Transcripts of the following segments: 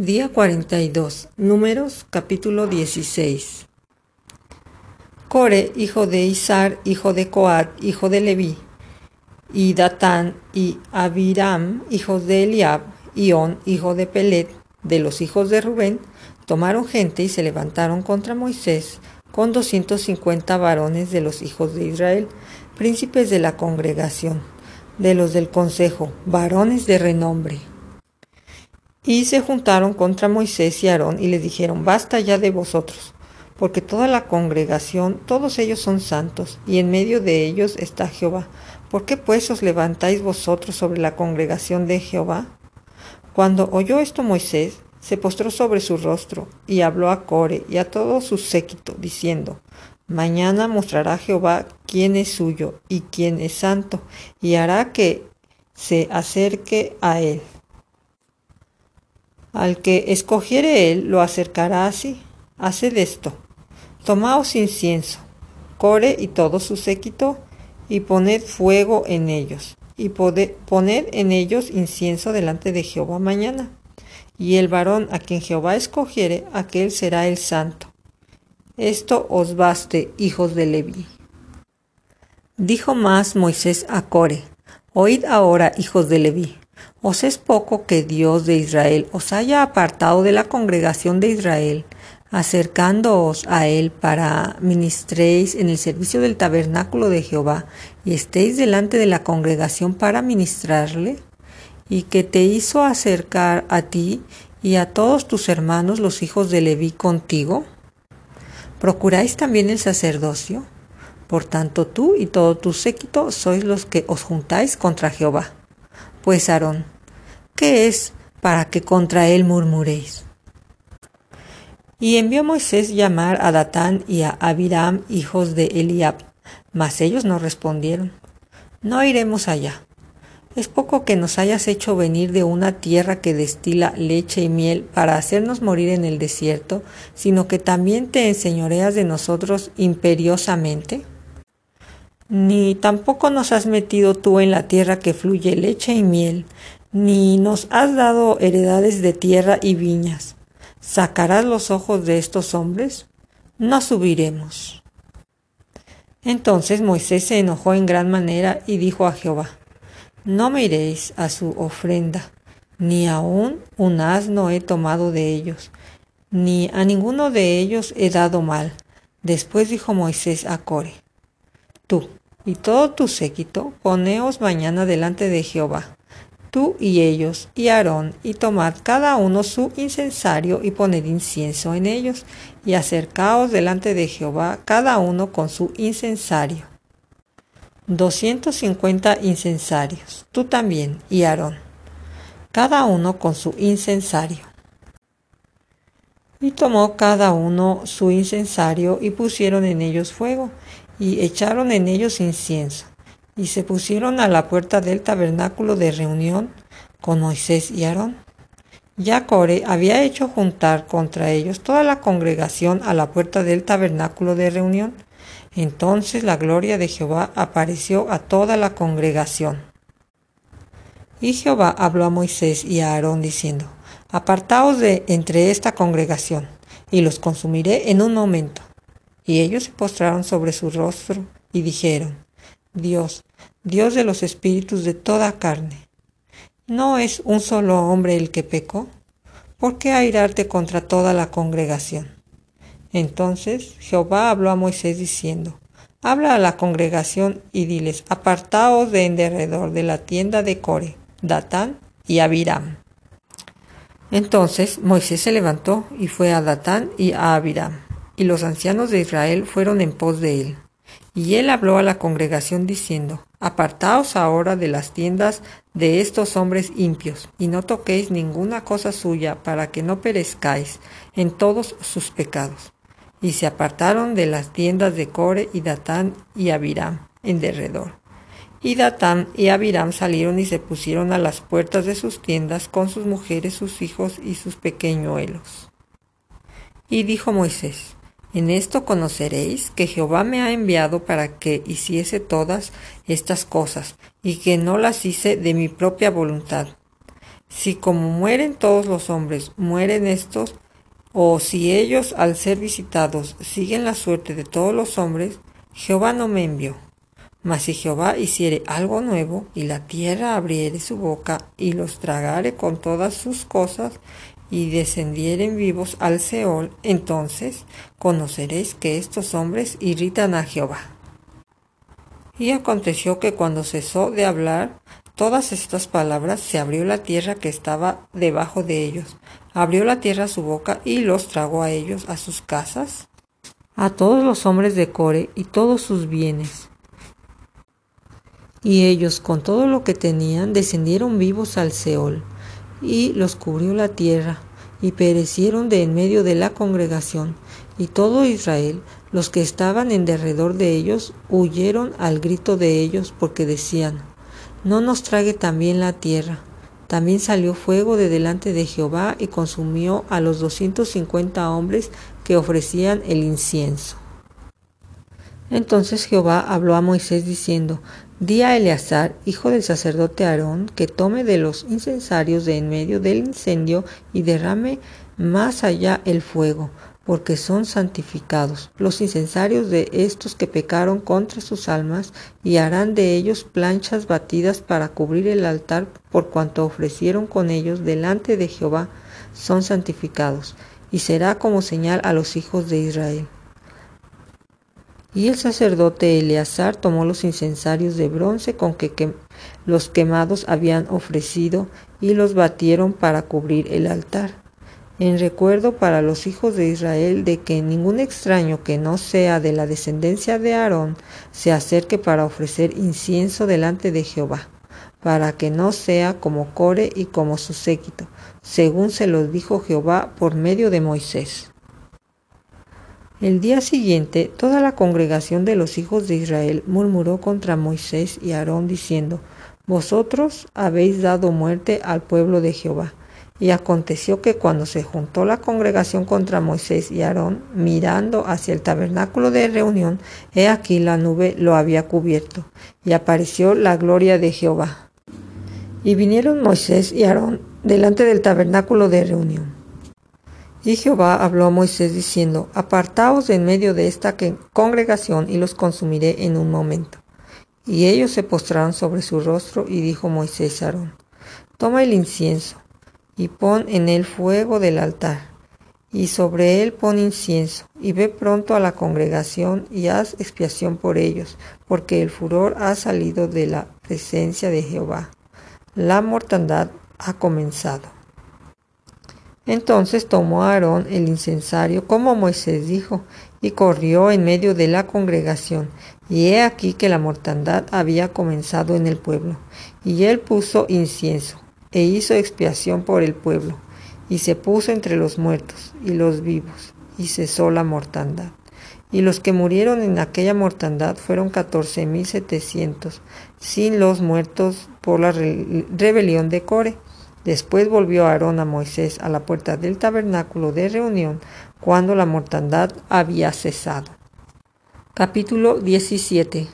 Día 42. Números capítulo 16. Core, hijo de Isar, hijo de Coat, hijo de Leví, y Datán y Abiram, hijos de Eliab, y On, hijo de Pelet, de los hijos de Rubén, tomaron gente y se levantaron contra Moisés con 250 varones de los hijos de Israel, príncipes de la congregación, de los del consejo, varones de renombre. Y se juntaron contra Moisés y Aarón y les dijeron, basta ya de vosotros, porque toda la congregación, todos ellos son santos, y en medio de ellos está Jehová. ¿Por qué pues os levantáis vosotros sobre la congregación de Jehová? Cuando oyó esto Moisés, se postró sobre su rostro y habló a Core y a todo su séquito, diciendo, Mañana mostrará Jehová quién es suyo y quién es santo, y hará que se acerque a él. Al que escogiere él, lo acercará así. Haced esto. Tomaos incienso, core y todo su séquito, y poned fuego en ellos, y poned en ellos incienso delante de Jehová mañana. Y el varón a quien Jehová escogiere, aquel será el santo. Esto os baste, hijos de Leví. Dijo más Moisés a Core, Oíd ahora, hijos de Leví, ¿os es poco que Dios de Israel os haya apartado de la congregación de Israel acercándoos a él para ministréis en el servicio del tabernáculo de Jehová y estéis delante de la congregación para ministrarle, y que te hizo acercar a ti y a todos tus hermanos los hijos de Leví contigo? ¿Procuráis también el sacerdocio? Por tanto tú y todo tu séquito sois los que os juntáis contra Jehová. Pues Aarón, ¿qué es para que contra él murmuréis? Y envió Moisés llamar a Datán y a Abiram, hijos de Eliab, mas ellos no respondieron. No iremos allá. Es poco que nos hayas hecho venir de una tierra que destila leche y miel para hacernos morir en el desierto, sino que también te enseñoreas de nosotros imperiosamente. Ni tampoco nos has metido tú en la tierra que fluye leche y miel, ni nos has dado heredades de tierra y viñas ¿Sacarás los ojos de estos hombres? No subiremos. Entonces Moisés se enojó en gran manera y dijo a Jehová, No me iréis a su ofrenda, ni aun un asno he tomado de ellos, ni a ninguno de ellos he dado mal. Después dijo Moisés a Core, Tú y todo tu séquito, poneos mañana delante de Jehová tú y ellos, y Aarón, y tomad cada uno su incensario y poned incienso en ellos, y acercaos delante de Jehová cada uno con su incensario. 250 incensarios, tú también, y Aarón, cada uno con su incensario. Y tomó cada uno su incensario y pusieron en ellos fuego, y echaron en ellos incienso y se pusieron a la puerta del tabernáculo de reunión con Moisés y Aarón. Ya Core había hecho juntar contra ellos toda la congregación a la puerta del tabernáculo de reunión. Entonces la gloria de Jehová apareció a toda la congregación. Y Jehová habló a Moisés y a Aarón diciendo, Apartaos de entre esta congregación, y los consumiré en un momento. Y ellos se postraron sobre su rostro y dijeron, Dios, Dios de los espíritus de toda carne. ¿No es un solo hombre el que pecó? ¿Por qué airarte contra toda la congregación? Entonces Jehová habló a Moisés diciendo, Habla a la congregación y diles, apartaos de en derredor de la tienda de Core, Datán y Abiram. Entonces Moisés se levantó y fue a Datán y a Abiram, y los ancianos de Israel fueron en pos de él. Y él habló a la congregación diciendo, Apartaos ahora de las tiendas de estos hombres impios, y no toquéis ninguna cosa suya, para que no perezcáis en todos sus pecados. Y se apartaron de las tiendas de Core y Datán y Abiram en derredor. Y Datán y Abiram salieron y se pusieron a las puertas de sus tiendas con sus mujeres, sus hijos y sus pequeñuelos. Y dijo Moisés, en esto conoceréis que Jehová me ha enviado para que hiciese todas estas cosas, y que no las hice de mi propia voluntad. Si como mueren todos los hombres, mueren estos, o si ellos al ser visitados siguen la suerte de todos los hombres, Jehová no me envió. Mas si Jehová hiciere algo nuevo, y la tierra abriere su boca, y los tragare con todas sus cosas, y descendieren vivos al Seol, entonces conoceréis que estos hombres irritan a Jehová. Y aconteció que cuando cesó de hablar todas estas palabras, se abrió la tierra que estaba debajo de ellos, abrió la tierra su boca y los tragó a ellos, a sus casas, a todos los hombres de Core y todos sus bienes. Y ellos con todo lo que tenían descendieron vivos al Seol, y los cubrió la tierra, y perecieron de en medio de la congregación, y todo Israel, los que estaban en derredor de ellos, huyeron al grito de ellos, porque decían, No nos trague también la tierra. También salió fuego de delante de Jehová y consumió a los doscientos cincuenta hombres que ofrecían el incienso. Entonces Jehová habló a Moisés diciendo, Di a Eleazar, hijo del sacerdote Aarón, que tome de los incensarios de en medio del incendio y derrame más allá el fuego, porque son santificados los incensarios de estos que pecaron contra sus almas, y harán de ellos planchas batidas para cubrir el altar, por cuanto ofrecieron con ellos delante de Jehová, son santificados, y será como señal a los hijos de Israel. Y el sacerdote Eleazar tomó los incensarios de bronce con que, los quemados habían ofrecido y los batieron para cubrir el altar, en recuerdo para los hijos de Israel de que ningún extraño que no sea de la descendencia de Aarón se acerque para ofrecer incienso delante de Jehová, para que no sea como Core y como su séquito, según se los dijo Jehová por medio de Moisés. El día siguiente toda la congregación de los hijos de Israel murmuró contra Moisés y Aarón diciendo, Vosotros habéis dado muerte al pueblo de Jehová. Y aconteció que cuando se juntó la congregación contra Moisés y Aarón, mirando hacia el tabernáculo de reunión, he aquí la nube lo había cubierto, y apareció la gloria de Jehová. Y vinieron Moisés y Aarón delante del tabernáculo de reunión. Y Jehová habló a Moisés diciendo, Apartaos de en medio de esta congregación y los consumiré en un momento. Y ellos se postraron sobre su rostro y dijo Moisés a Aarón, Toma el incienso y pon en él fuego del altar, y sobre él pon incienso, y ve pronto a la congregación y haz expiación por ellos, porque el furor ha salido de la presencia de Jehová. La mortandad ha comenzado. Entonces tomó Aarón el incensario, como Moisés dijo, y corrió en medio de la congregación. Y he aquí que la mortandad había comenzado en el pueblo. Y él puso incienso, e hizo expiación por el pueblo, y se puso entre los muertos y los vivos, y cesó la mortandad. Y los que murieron en aquella mortandad fueron catorce mil setecientos, sin los muertos por la rebelión de Core Después volvió Aarón a Moisés a la puerta del tabernáculo de reunión cuando la mortandad había cesado. Capítulo 17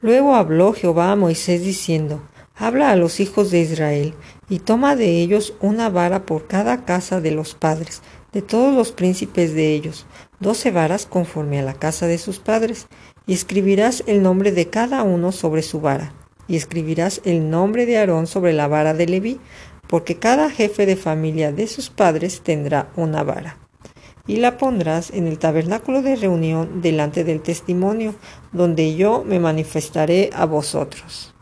Luego habló Jehová a Moisés diciendo, Habla a los hijos de Israel, y toma de ellos una vara por cada casa de los padres, de todos los príncipes de ellos, doce varas conforme a la casa de sus padres, y escribirás el nombre de cada uno sobre su vara y escribirás el nombre de Aarón sobre la vara de Leví, porque cada jefe de familia de sus padres tendrá una vara. Y la pondrás en el tabernáculo de reunión delante del testimonio, donde yo me manifestaré a vosotros.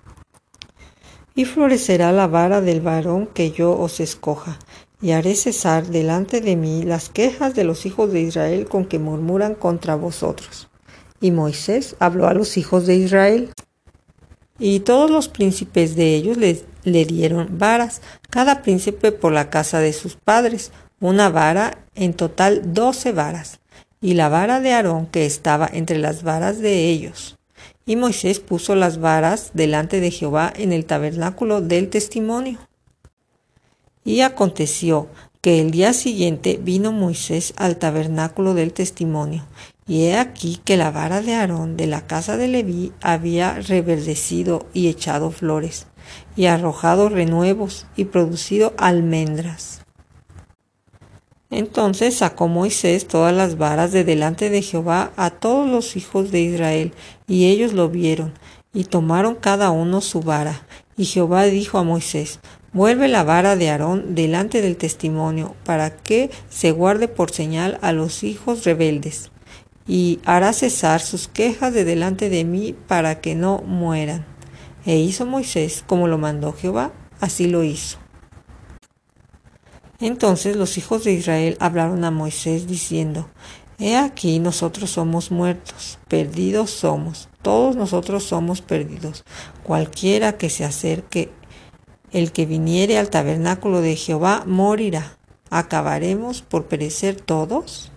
Y florecerá la vara del varón que yo os escoja, y haré cesar delante de mí las quejas de los hijos de Israel con que murmuran contra vosotros. Y Moisés habló a los hijos de Israel. Y todos los príncipes de ellos le, le dieron varas, cada príncipe por la casa de sus padres, una vara, en total doce varas, y la vara de Aarón que estaba entre las varas de ellos. Y Moisés puso las varas delante de Jehová en el tabernáculo del testimonio. Y aconteció que el día siguiente vino Moisés al tabernáculo del testimonio, y he aquí que la vara de Aarón de la casa de Leví había reverdecido y echado flores, y arrojado renuevos, y producido almendras. Entonces sacó Moisés todas las varas de delante de Jehová a todos los hijos de Israel, y ellos lo vieron, y tomaron cada uno su vara. Y Jehová dijo a Moisés, Vuelve la vara de Aarón delante del testimonio, para que se guarde por señal a los hijos rebeldes, y hará cesar sus quejas de delante de mí, para que no mueran. E hizo Moisés como lo mandó Jehová, así lo hizo. Entonces los hijos de Israel hablaron a Moisés diciendo, He aquí nosotros somos muertos, perdidos somos, todos nosotros somos perdidos. Cualquiera que se acerque, el que viniere al tabernáculo de Jehová morirá. ¿Acabaremos por perecer todos?